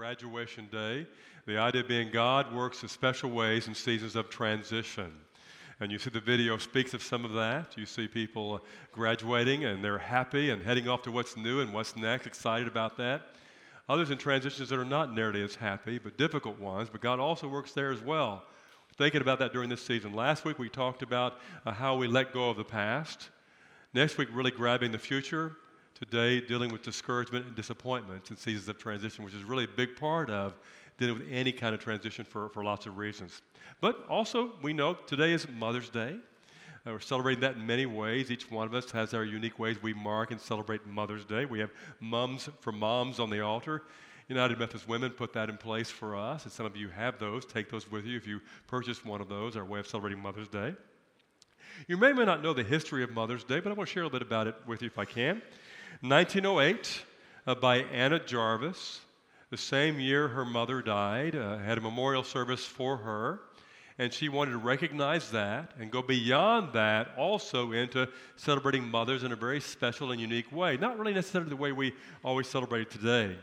graduation day. The idea being God works in special ways in seasons of transition. And you see the video speaks of some of that. You see people graduating and they're happy and heading off to what's new and what's next, excited about that. Others in transitions that are not nearly as happy, but difficult ones, but God also works there as well. Thinking about that during this season. Last week we talked about uh, how we let go of the past. Next week, really grabbing the future. Today, dealing with discouragement and disappointment in seasons of transition, which is really a big part of dealing with any kind of transition for, for lots of reasons. But also, we know today is Mother's Day. Uh, we're celebrating that in many ways. Each one of us has our unique ways we mark and celebrate Mother's Day. We have mums for moms on the altar. United Methodist Women put that in place for us, and some of you have those. Take those with you if you purchase one of those, our way of celebrating Mother's Day. You may or may not know the history of Mother's Day, but I want to share a little bit about it with you if I can. 1908, uh, by Anna Jarvis. The same year her mother died, uh, had a memorial service for her, and she wanted to recognize that and go beyond that also into celebrating mothers in a very special and unique way. Not really necessarily the way we always celebrate today.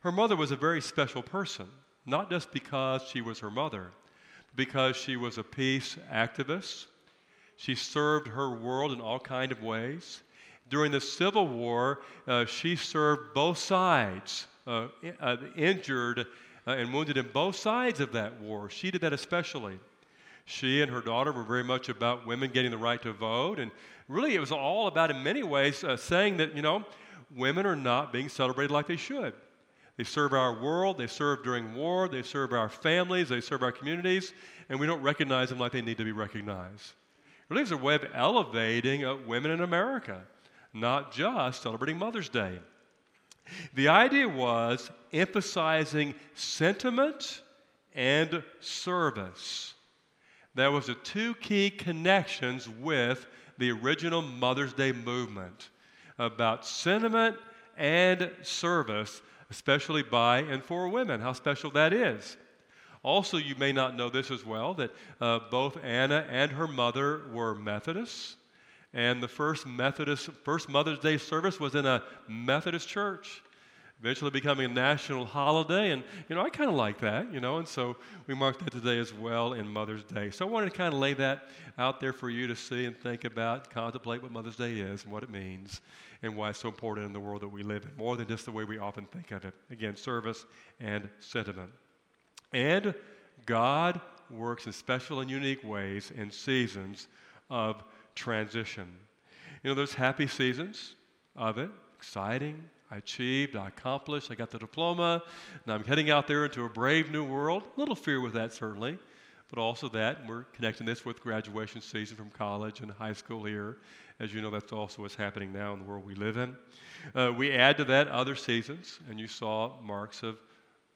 Her mother was a very special person, not just because she was her mother, because she was a peace activist. She served her world in all kind of ways. During the Civil War, uh, she served both sides uh, uh, injured uh, and wounded in both sides of that war. She did that especially. She and her daughter were very much about women getting the right to vote. And really, it was all about, in many ways, uh, saying that, you know, women are not being celebrated like they should. They serve our world, they serve during war, they serve our families, they serve our communities, and we don't recognize them like they need to be recognized. It really is a way of elevating uh, women in America, not just celebrating Mother's Day. The idea was emphasizing sentiment and service. That was the two key connections with the original Mother's Day movement about sentiment and service, especially by and for women. How special that is. Also, you may not know this as well that uh, both Anna and her mother were Methodists. And the first Methodist, first Mother's Day service was in a Methodist church, eventually becoming a national holiday. And, you know, I kind of like that, you know, and so we mark that today as well in Mother's Day. So I wanted to kind of lay that out there for you to see and think about, contemplate what Mother's Day is and what it means and why it's so important in the world that we live in, more than just the way we often think of it. Again, service and sentiment. And God works in special and unique ways in seasons of transition. You know, there's happy seasons of it, exciting. I achieved, I accomplished, I got the diploma, and I'm heading out there into a brave new world. A little fear with that, certainly, but also that, and we're connecting this with graduation season from college and high school here. As you know, that's also what's happening now in the world we live in. Uh, we add to that other seasons, and you saw marks of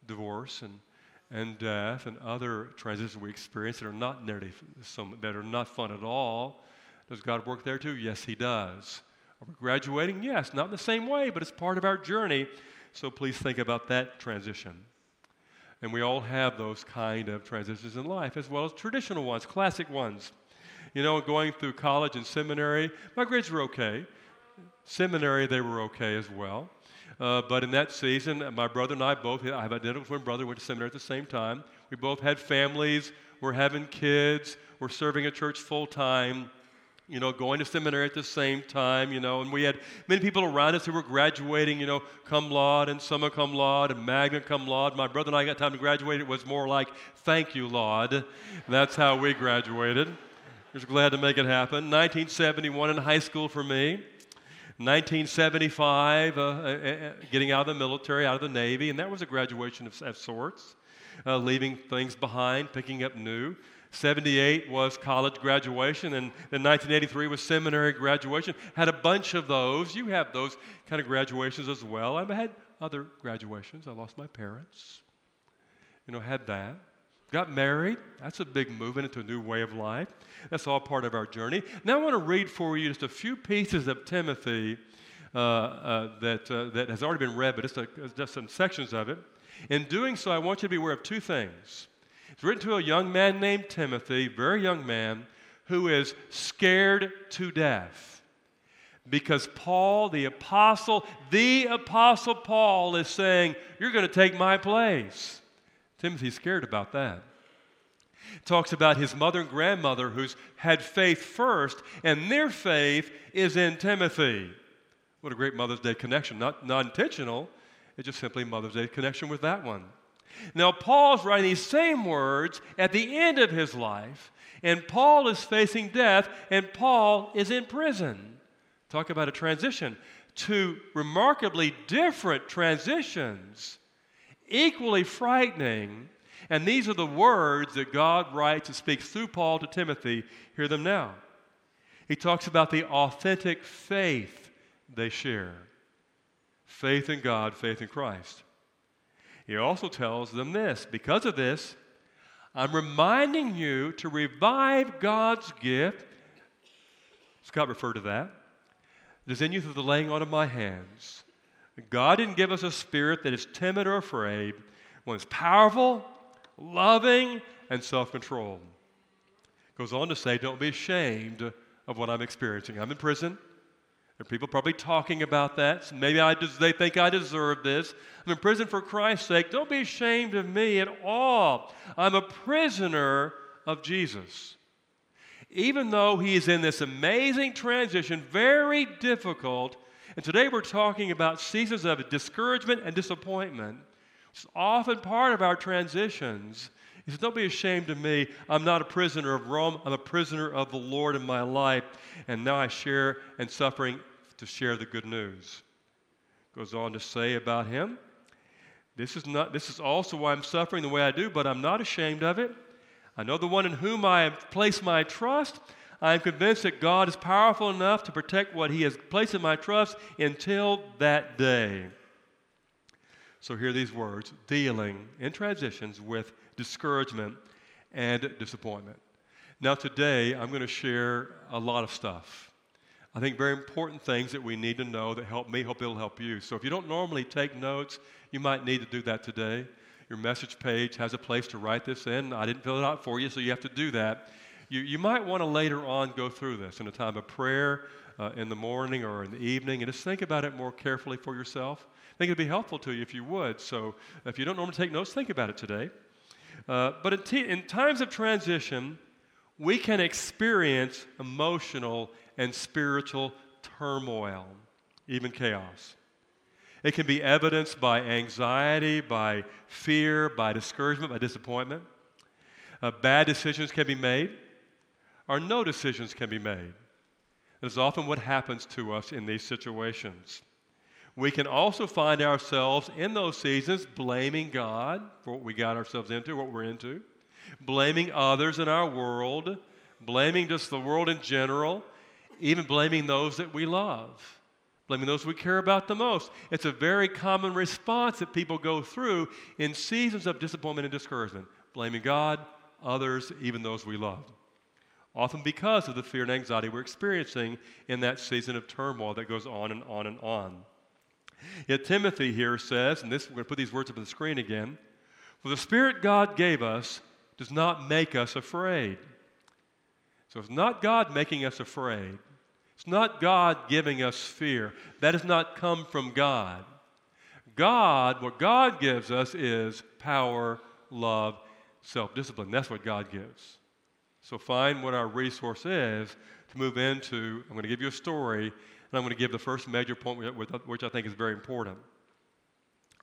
divorce and and death and other transitions we experience that are not nearly some, that are not fun at all. Does God work there too? Yes, He does. Are we graduating? Yes, not in the same way, but it's part of our journey. So please think about that transition. And we all have those kind of transitions in life, as well as traditional ones, classic ones. You know, going through college and seminary, my grades were okay. Seminary, they were okay as well. Uh, but in that season, my brother and I both, I have identical twin brother, went to seminary at the same time. We both had families, we're having kids, we're serving a church full time you know, going to seminary at the same time, you know, and we had many people around us who were graduating, you know, cum laude and summa cum laude and magna cum laude. My brother and I got time to graduate. It was more like, thank you, Laude. That's how we graduated. I was glad to make it happen. 1971 in high school for me. 1975, uh, uh, uh, getting out of the military, out of the Navy, and that was a graduation of, of sorts, uh, leaving things behind, picking up new. 78 was college graduation, and then 1983 was seminary graduation. Had a bunch of those. You have those kind of graduations as well. I've had other graduations. I lost my parents. You know, had that. Got married. That's a big movement into a new way of life. That's all part of our journey. Now I want to read for you just a few pieces of Timothy uh, uh, that, uh, that has already been read, but a, just some sections of it. In doing so, I want you to be aware of two things. It's written to a young man named Timothy, very young man, who is scared to death. Because Paul, the apostle, the apostle Paul is saying, You're going to take my place. Timothy's scared about that. Talks about his mother and grandmother who's had faith first, and their faith is in Timothy. What a great Mother's Day connection. Not, not intentional, it's just simply Mother's Day connection with that one. Now, Paul's writing these same words at the end of his life, and Paul is facing death, and Paul is in prison. Talk about a transition. Two remarkably different transitions, equally frightening. And these are the words that God writes and speaks through Paul to Timothy. Hear them now. He talks about the authentic faith they share faith in God, faith in Christ. He also tells them this because of this, I'm reminding you to revive God's gift. Scott referred to that. Is in you through the laying on of my hands. God didn't give us a spirit that is timid or afraid, one is powerful, loving, and self controlled. Goes on to say, don't be ashamed of what I'm experiencing. I'm in prison. There are people probably talking about that. maybe I des- they think I deserve this. I'm in prison for Christ's sake. Don't be ashamed of me at all. I'm a prisoner of Jesus. Even though he is in this amazing transition, very difficult, and today we're talking about seasons of discouragement and disappointment. It's often part of our transitions. He says, Don't be ashamed of me. I'm not a prisoner of Rome. I'm a prisoner of the Lord in my life. And now I share in suffering to share the good news. Goes on to say about him, this is, not, this is also why I'm suffering the way I do, but I'm not ashamed of it. I know the one in whom I have placed my trust. I am convinced that God is powerful enough to protect what He has placed in my trust until that day. So, hear these words dealing in transitions with discouragement and disappointment. Now, today, I'm going to share a lot of stuff. I think very important things that we need to know that help me, hope it'll help you. So if you don't normally take notes, you might need to do that today. Your message page has a place to write this in. I didn't fill it out for you, so you have to do that. You, you might want to later on go through this in a time of prayer uh, in the morning or in the evening and just think about it more carefully for yourself. I think it'd be helpful to you if you would. So if you don't normally take notes, think about it today. Uh, but in, t- in times of transition, we can experience emotional and spiritual turmoil, even chaos. It can be evidenced by anxiety, by fear, by discouragement, by disappointment. Uh, bad decisions can be made, or no decisions can be made. This is often what happens to us in these situations. We can also find ourselves in those seasons blaming God for what we got ourselves into, what we're into, blaming others in our world, blaming just the world in general, even blaming those that we love, blaming those we care about the most. It's a very common response that people go through in seasons of disappointment and discouragement, blaming God, others, even those we love. Often because of the fear and anxiety we're experiencing in that season of turmoil that goes on and on and on. Yet Timothy here says, and this we're going to put these words up on the screen again, for the Spirit God gave us does not make us afraid. So it's not God making us afraid. It's not God giving us fear. That has not come from God. God, what God gives us is power, love, self discipline. That's what God gives. So find what our resource is to move into. I'm going to give you a story, and I'm going to give the first major point, which I think is very important.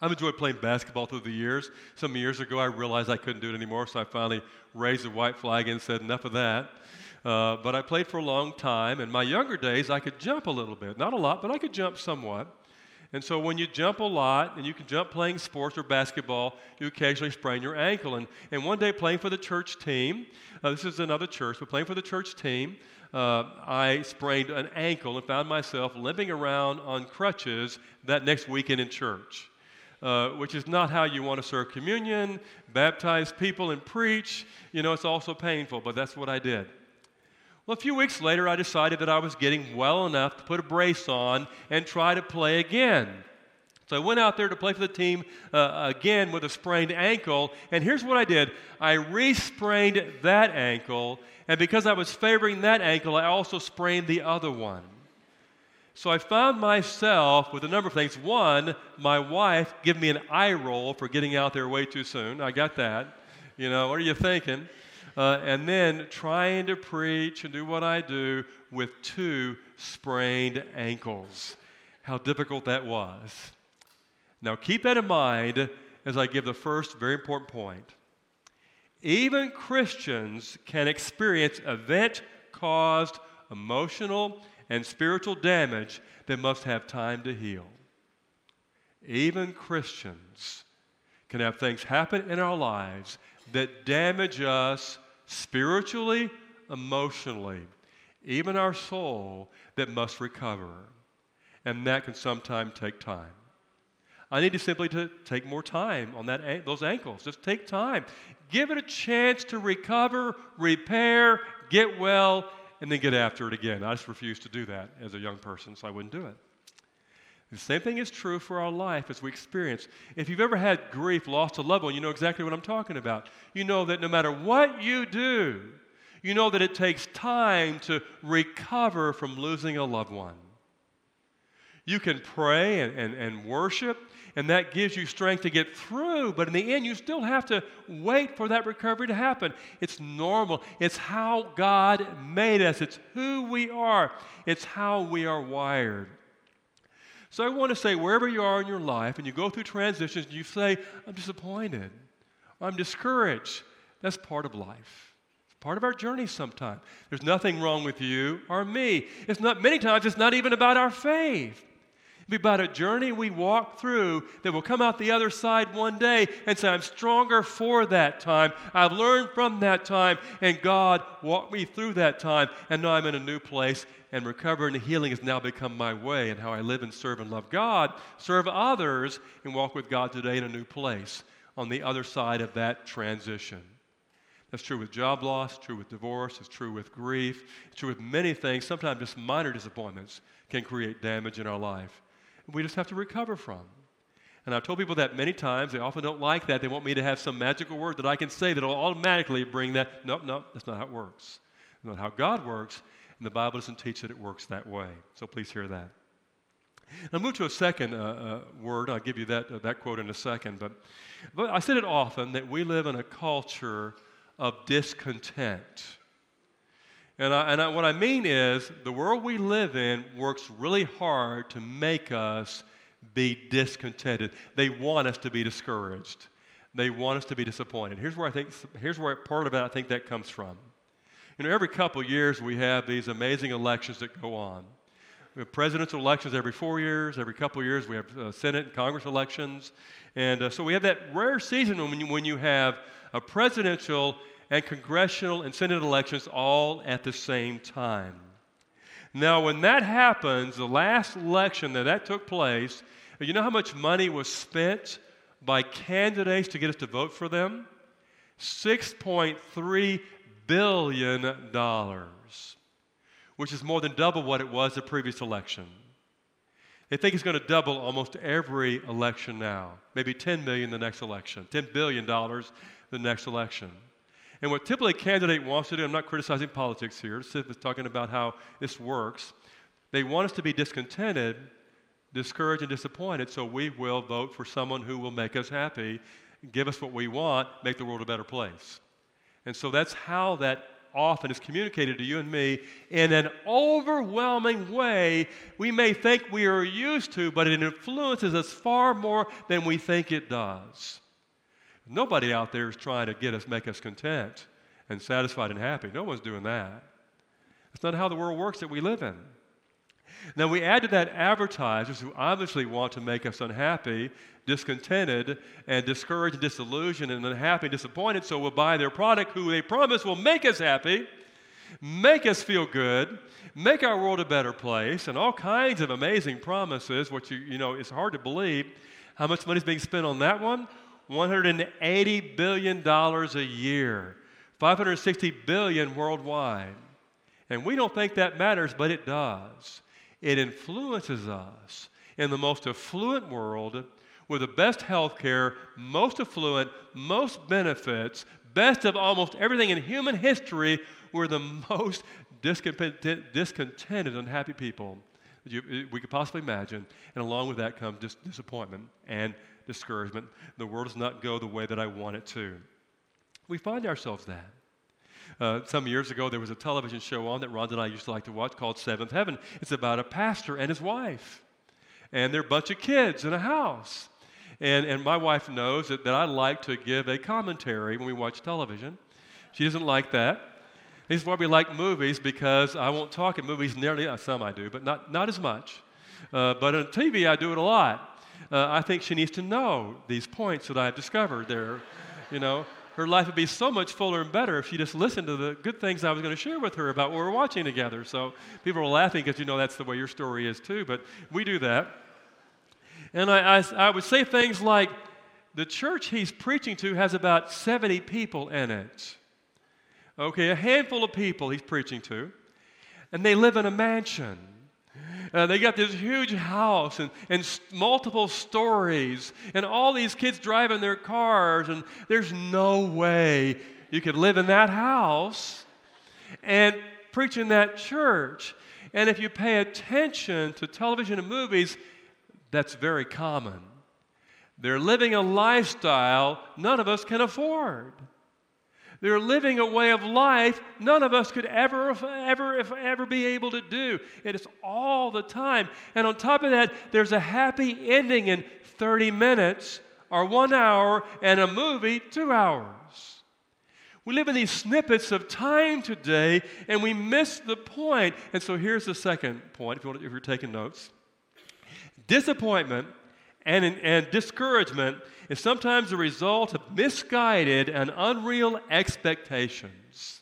I've enjoyed playing basketball through the years. Some years ago, I realized I couldn't do it anymore, so I finally raised the white flag and said, enough of that. Uh, but I played for a long time. In my younger days, I could jump a little bit. Not a lot, but I could jump somewhat. And so when you jump a lot, and you can jump playing sports or basketball, you occasionally sprain your ankle. And, and one day playing for the church team, uh, this is another church, but playing for the church team, uh, I sprained an ankle and found myself limping around on crutches that next weekend in church. Uh, which is not how you want to serve communion, baptize people, and preach. You know, it's also painful, but that's what I did. Well, a few weeks later, I decided that I was getting well enough to put a brace on and try to play again. So I went out there to play for the team uh, again with a sprained ankle, and here's what I did I re-sprained that ankle, and because I was favoring that ankle, I also sprained the other one. So I found myself with a number of things. One, my wife gave me an eye roll for getting out there way too soon. I got that. You know, what are you thinking? Uh, and then trying to preach and do what I do with two sprained ankles. How difficult that was. Now, keep that in mind as I give the first very important point. Even Christians can experience event caused emotional and spiritual damage that must have time to heal. Even Christians can have things happen in our lives that damage us spiritually, emotionally, even our soul that must recover. And that can sometimes take time. I need to simply to take more time on that, those ankles. Just take time. Give it a chance to recover, repair, get well, and then get after it again. I just refused to do that as a young person, so I wouldn't do it. The same thing is true for our life as we experience. If you've ever had grief, lost a loved one, you know exactly what I'm talking about. You know that no matter what you do, you know that it takes time to recover from losing a loved one. You can pray and, and, and worship, and that gives you strength to get through. But in the end, you still have to wait for that recovery to happen. It's normal. It's how God made us, it's who we are, it's how we are wired. So I want to say, wherever you are in your life and you go through transitions, you say, I'm disappointed, I'm discouraged. That's part of life. It's part of our journey sometimes. There's nothing wrong with you or me. It's not, many times, it's not even about our faith about a journey we walk through that will come out the other side one day and say, I'm stronger for that time. I've learned from that time, and God walked me through that time, and now I'm in a new place, and recovery and healing has now become my way and how I live and serve and love God, serve others, and walk with God today in a new place on the other side of that transition. That's true with job loss, true with divorce, it's true with grief, it's true with many things. Sometimes just minor disappointments can create damage in our life we just have to recover from. And I've told people that many times. They often don't like that. They want me to have some magical word that I can say that will automatically bring that. No, no, that's not how it works. That's not how God works. And the Bible doesn't teach that it works that way. So please hear that. I'll move to a second uh, uh, word. I'll give you that, uh, that quote in a second. But, but I said it often that we live in a culture of discontent. And, I, and I, what I mean is, the world we live in works really hard to make us be discontented. They want us to be discouraged. They want us to be disappointed. Here's where I think, here's where part of it I think that comes from. You know, every couple years we have these amazing elections that go on. We have presidential elections every four years. Every couple years we have uh, Senate and Congress elections. And uh, so we have that rare season when you, when you have a presidential and congressional and Senate elections all at the same time. Now, when that happens, the last election that that took place, you know how much money was spent by candidates to get us to vote for them? $6.3 billion, which is more than double what it was the previous election. They think it's going to double almost every election now, maybe 10 million the next election, 10 billion dollars the next election. And what typically a candidate wants to do, I'm not criticizing politics here, just talking about how this works. They want us to be discontented, discouraged, and disappointed, so we will vote for someone who will make us happy, give us what we want, make the world a better place. And so that's how that often is communicated to you and me in an overwhelming way we may think we are used to, but it influences us far more than we think it does. Nobody out there is trying to get us, make us content and satisfied and happy. No one's doing that. That's not how the world works that we live in. Now, we add to that advertisers who obviously want to make us unhappy, discontented, and discouraged and disillusioned and unhappy and disappointed, so we'll buy their product who they promise will make us happy, make us feel good, make our world a better place, and all kinds of amazing promises, which you, you know, it's hard to believe. How much money is being spent on that one? $180 billion a year, 560 billion worldwide. And we don't think that matters, but it does. It influences us in the most affluent world with the best health care, most affluent, most benefits, best of almost everything in human history. We're the most discontented, discontented unhappy people you, we could possibly imagine. And along with that comes dis- disappointment and discouragement. The world does not go the way that I want it to. We find ourselves that. Uh, some years ago, there was a television show on that Rhonda and I used to like to watch called Seventh Heaven. It's about a pastor and his wife, and they're a bunch of kids in a house. And, and my wife knows that, that I like to give a commentary when we watch television. She doesn't like that. This is why we like movies because I won't talk in movies nearly, uh, some I do, but not, not as much. Uh, but on TV, I do it a lot. Uh, I think she needs to know these points that I've discovered there. You know, her life would be so much fuller and better if she just listened to the good things I was going to share with her about what we're watching together. So people were laughing because you know that's the way your story is too, but we do that. And I, I, I would say things like, the church he's preaching to has about 70 people in it. Okay, a handful of people he's preaching to. And they live in a mansion. Uh, they got this huge house and, and multiple stories, and all these kids driving their cars, and there's no way you could live in that house and preach in that church. And if you pay attention to television and movies, that's very common. They're living a lifestyle none of us can afford. They're living a way of life none of us could ever, ever, ever be able to do. It is all the time. And on top of that, there's a happy ending in 30 minutes or one hour, and a movie, two hours. We live in these snippets of time today, and we miss the point. And so here's the second point, if, you want, if you're taking notes. Disappointment and, and discouragement is sometimes the result of misguided and unreal expectations.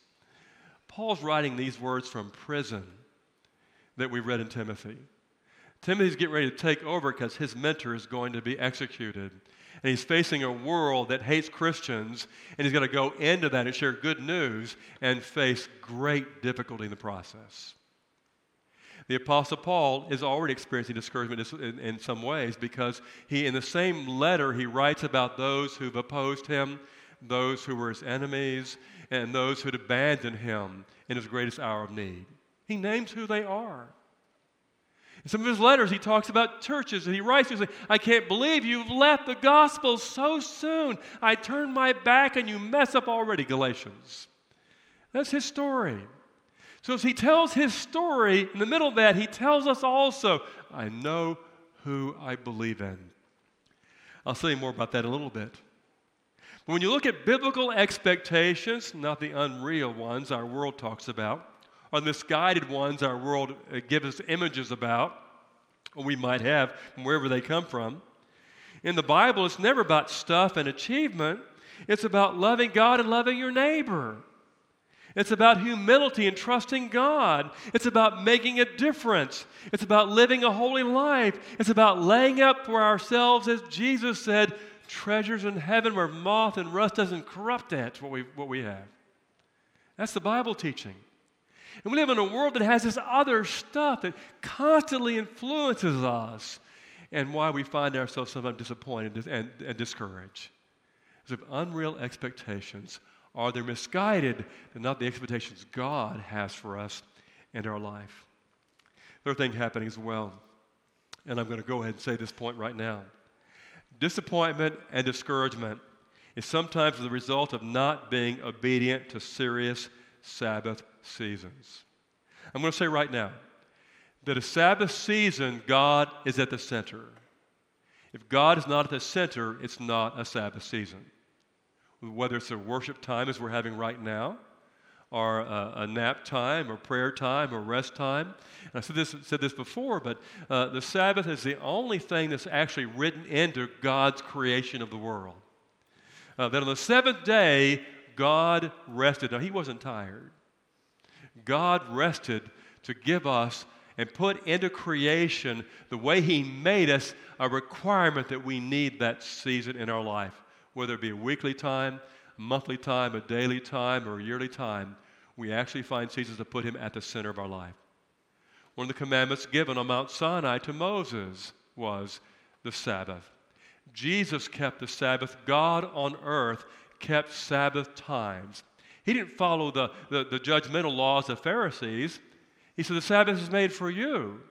Paul's writing these words from prison that we read in Timothy. Timothy's getting ready to take over because his mentor is going to be executed. And he's facing a world that hates Christians, and he's going to go into that and share good news and face great difficulty in the process. The Apostle Paul is already experiencing discouragement in, in, some ways because he, in the same letter, he writes about those who've opposed him, those who were his enemies, and those who'd abandoned him in his greatest hour of need. He names who they are. In some of his letters, he talks about churches, and he writes, he says, I can't believe you've left the gospel so soon. I turned my back and you mess up already, Galatians. That's his story. So as he tells his story, in the middle of that, he tells us also, I know who I believe in. I'll say more about that a little bit. But when you look at biblical expectations, not the unreal ones our world talks about, or the misguided ones our world uh, gives us images about, or we might have from wherever they come from, in the Bible, it's never about stuff and achievement. It's about loving God and loving your neighbor. It's about humility and trusting God. It's about making a difference. It's about living a holy life. It's about laying up for ourselves, as Jesus said, treasures in heaven where moth and rust doesn't corrupt That's what we, what we have. That's the Bible teaching. And we live in a world that has this other stuff that constantly influences us and why we find ourselves sometimes disappointed and, and discouraged. Because of unreal expectations are they misguided and not the expectations God has for us and our life? Third thing happening as well, and I'm going to go ahead and say this point right now. Disappointment and discouragement is sometimes the result of not being obedient to serious Sabbath seasons. I'm going to say right now that a Sabbath season, God is at the center. If God is not at the center, it's not a Sabbath season whether it's a worship time as we're having right now, or a, a, nap time, or prayer time, or rest time. And I said this, said this before, but uh, the Sabbath is the only thing that's actually written into God's creation of the world. Uh, that on the seventh day, God rested. Now, He wasn't tired. God rested to give us and put into creation the way He made us a requirement that we need that season in our life whether it be a weekly time, monthly time, a daily time, or a yearly time, we actually find seasons to put him at the center of our life. One of the commandments given on Mount Sinai to Moses was the Sabbath. Jesus kept the Sabbath. God on earth kept Sabbath times. He didn't follow the, the, the judgmental laws of Pharisees. He said, The Sabbath is made for you.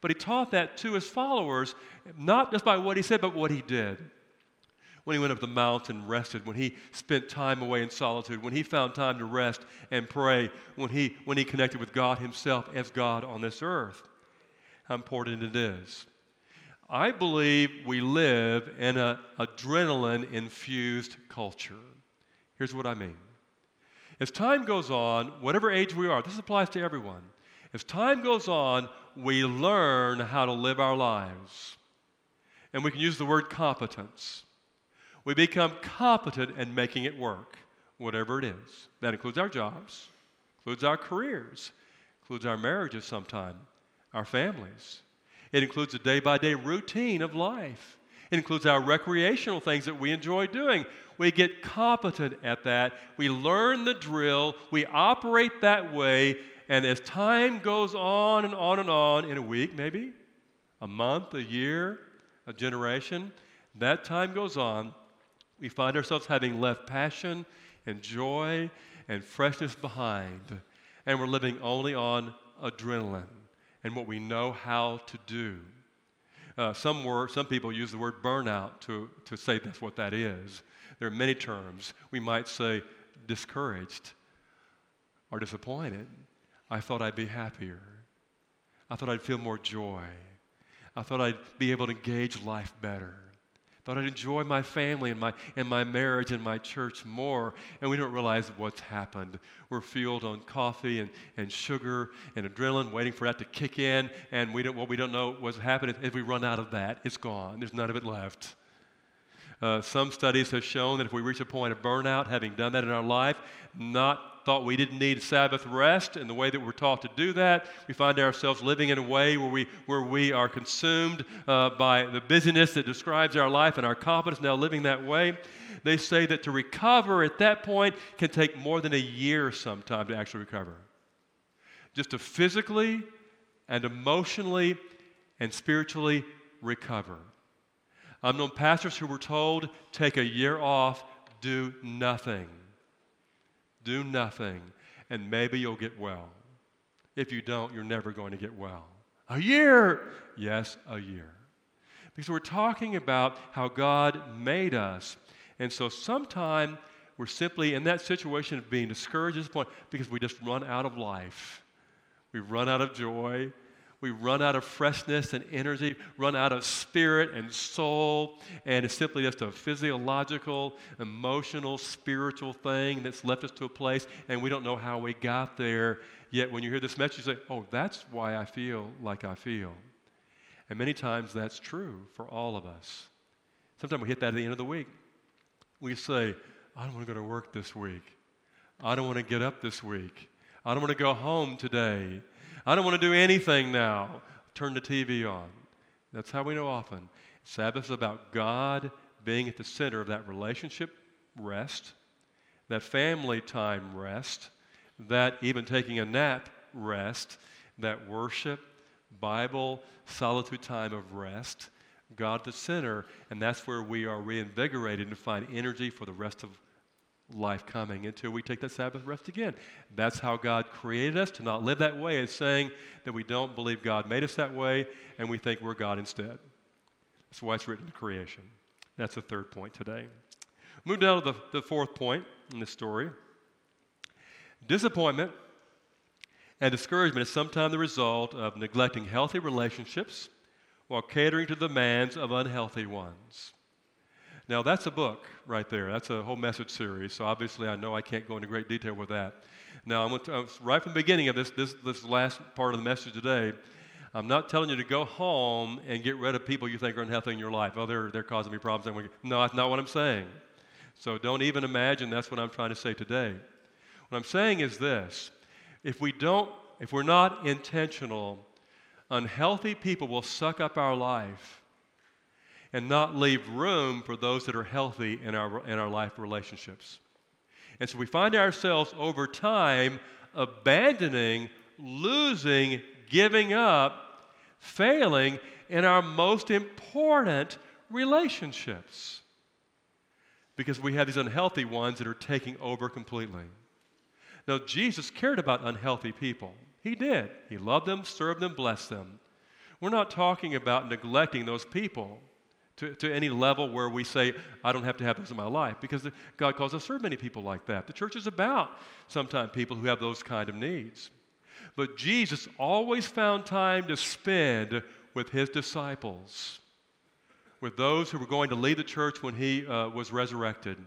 But he taught that to his followers, not just by what he said, but what he did. When he went up the mountain, rested, when he spent time away in solitude, when he found time to rest and pray, when he, when he connected with God himself as God on this earth. How important it is. I believe we live in an adrenaline infused culture. Here's what I mean. As time goes on, whatever age we are, this applies to everyone. As time goes on, we learn how to live our lives. And we can use the word competence. We become competent in making it work, whatever it is. That includes our jobs, includes our careers, includes our marriages sometime, our families. It includes a day by day routine of life. It includes our recreational things that we enjoy doing. We get competent at that. We learn the drill. We operate that way. And as time goes on and on and on, in a week maybe, a month, a year, a generation, that time goes on, we find ourselves having left passion and joy and freshness behind. And we're living only on adrenaline and what we know how to do. Uh, some, word, some people use the word burnout to, to say that's what that is. There are many terms. We might say discouraged or disappointed. I thought I'd be happier. I thought I'd feel more joy. I thought I'd be able to engage life better. Thought I'd enjoy my family and my, and my marriage and my church more. And we don't realize what's happened. We're fueled on coffee and, and sugar and adrenaline, waiting for that to kick in. And we don't, what we don't know what's happening if we run out of that, it's gone. There's none of it left. Uh, some studies have shown that if we reach a point of burnout, having done that in our life, not thought we didn't need Sabbath rest and the way that we're taught to do that. We find ourselves living in a way where we, where we are consumed uh, by the busyness that describes our life and our competence, now living that way. They say that to recover at that point can take more than a year sometime to actually recover. Just to physically and emotionally and spiritually recover. I've known pastors who were told, take a year off, do nothing do nothing, and maybe you'll get well. If you don't, you're never going to get well. A year! Yes, a year. Because we're talking about how God made us. And so sometime we're simply in that situation of being discouraged at this point because we just run out of life. We run out of joy. We run out of freshness and energy, run out of spirit and soul, and it's simply just a physiological, emotional, spiritual thing that's left us to a place, and we don't know how we got there. Yet when you hear this message, you say, Oh, that's why I feel like I feel. And many times that's true for all of us. Sometimes we hit that at the end of the week. We say, I don't want to go to work this week. I don't want to get up this week. I don't want to go home today. I don't want to do anything now. Turn the TV on. That's how we know often. Sabbath is about God being at the center of that relationship rest, that family time rest, that even taking a nap rest, that worship, Bible, solitude time of rest, God the center, and that's where we are reinvigorated to find energy for the rest of life coming until we take that Sabbath rest again. That's how God created us to not live that way. It's saying that we don't believe God made us that way and we think we're God instead. That's why it's written in creation. That's the third point today. Move down to the, the fourth point in the story. Disappointment and discouragement is sometimes the result of neglecting healthy relationships while catering to the demands of unhealthy ones. Now, that's a book right there. That's a whole message series. So, obviously, I know I can't go into great detail with that. Now, I'm to, uh, right from the beginning of this, this, this last part of the message today, I'm not telling you to go home and get rid of people you think are unhealthy in your life. Oh, they're, they're causing me problems. No, that's not what I'm saying. So, don't even imagine that's what I'm trying to say today. What I'm saying is this if we don't, if we're not intentional, unhealthy people will suck up our life and not leave room for those that are healthy in our, in our life relationships. And so we find ourselves over time abandoning, losing, giving up, failing in our most important relationships because we have these unhealthy ones that are taking over completely. Now, Jesus cared about unhealthy people. He did. He loved them, served them, blessed them. We're not talking about neglecting those people to, to any level where we say, I don't have to have those in my life, because the, God calls us to serve many people like that. The church is about sometimes people who have those kind of needs. But Jesus always found time to spend with his disciples, with those who were going to lead the church when he uh, was resurrected.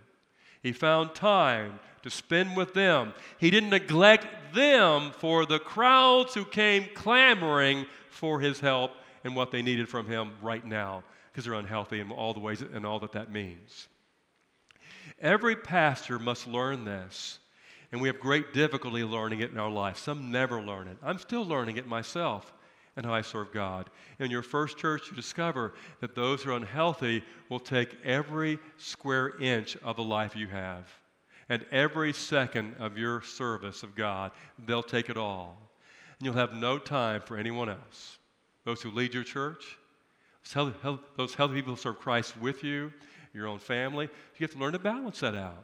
He found time to spend with them. He didn't neglect them for the crowds who came clamoring for his help and what they needed from him right now because they're unhealthy in all the ways and all that that means. Every pastor must learn this, and we have great difficulty learning it in our life. Some never learn it. I'm still learning it myself and how I serve God. In your first church, you discover that those who are unhealthy will take every square inch of the life you have. And every second of your service of God, they'll take it all. And you'll have no time for anyone else. Those who lead your church, those healthy people serve Christ with you, your own family, you have to learn to balance that out.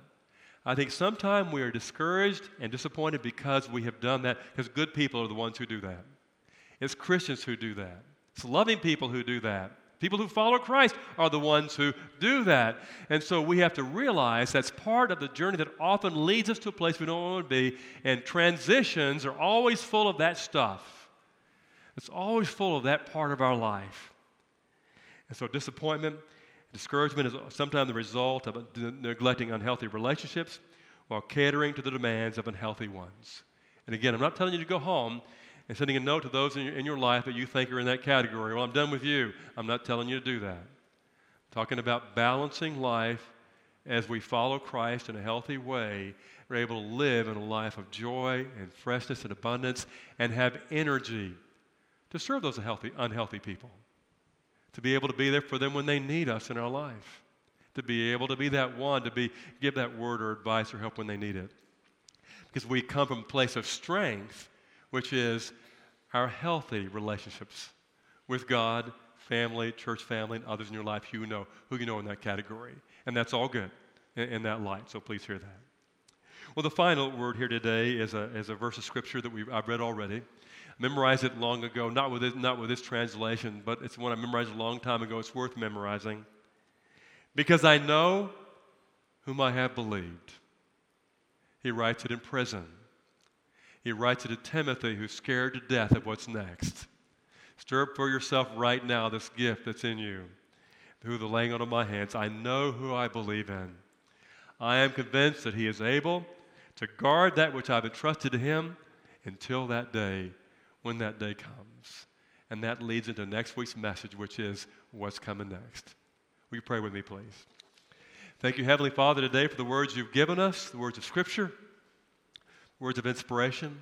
I think sometimes we are discouraged and disappointed because we have done that, because good people are the ones who do that. It's Christians who do that. It's loving people who do that. People who follow Christ are the ones who do that. And so we have to realize that's part of the journey that often leads us to a place we don't want to be. And transitions are always full of that stuff. It's always full of that part of our life. And so disappointment, discouragement is sometimes the result of neglecting unhealthy relationships while catering to the demands of unhealthy ones. And again, I'm not telling you to go home and sending a note to those in your, in your life that you think are in that category. Well, I'm done with you. I'm not telling you to do that. I'm talking about balancing life as we follow Christ in a healthy way. We're able to live in a life of joy and freshness and abundance and have energy to serve those healthy, unhealthy people. To be able to be there for them when they need us in our life. To be able to be that one, to be, give that word or advice or help when they need it. Because we come from a place of strength which is our healthy relationships with God, family, church family, and others in your life who you know, who you know in that category. And that's all good in, in that light, so please hear that. Well, the final word here today is a, is a verse of scripture that we've, I've read already. Memorized it long ago, not with, this, not with this translation, but it's one I memorized a long time ago. It's worth memorizing. Because I know whom I have believed. He writes it in prison. He writes it to Timothy, who's scared to death of what's next. Stir up for yourself right now this gift that's in you. Through the laying on of my hands, I know who I believe in. I am convinced that he is able to guard that which I've entrusted to him until that day, when that day comes. And that leads into next week's message, which is what's coming next. Will you pray with me, please? Thank you, Heavenly Father, today for the words you've given us, the words of Scripture words of inspiration,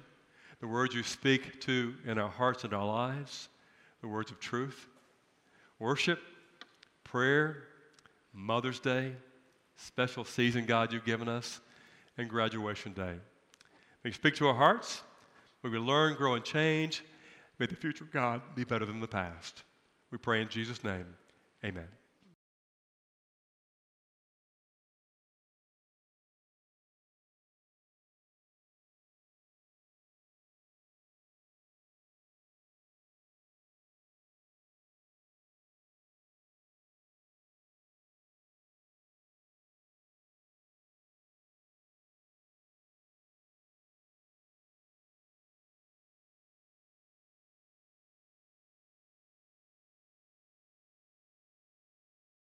the words you speak to in our hearts and our lives, the words of truth, worship, prayer, Mother's Day, special season, God, you've given us, and graduation day. May you speak to our hearts. May we learn, grow, and change. May the future of God be better than the past. We pray in Jesus' name. Amen.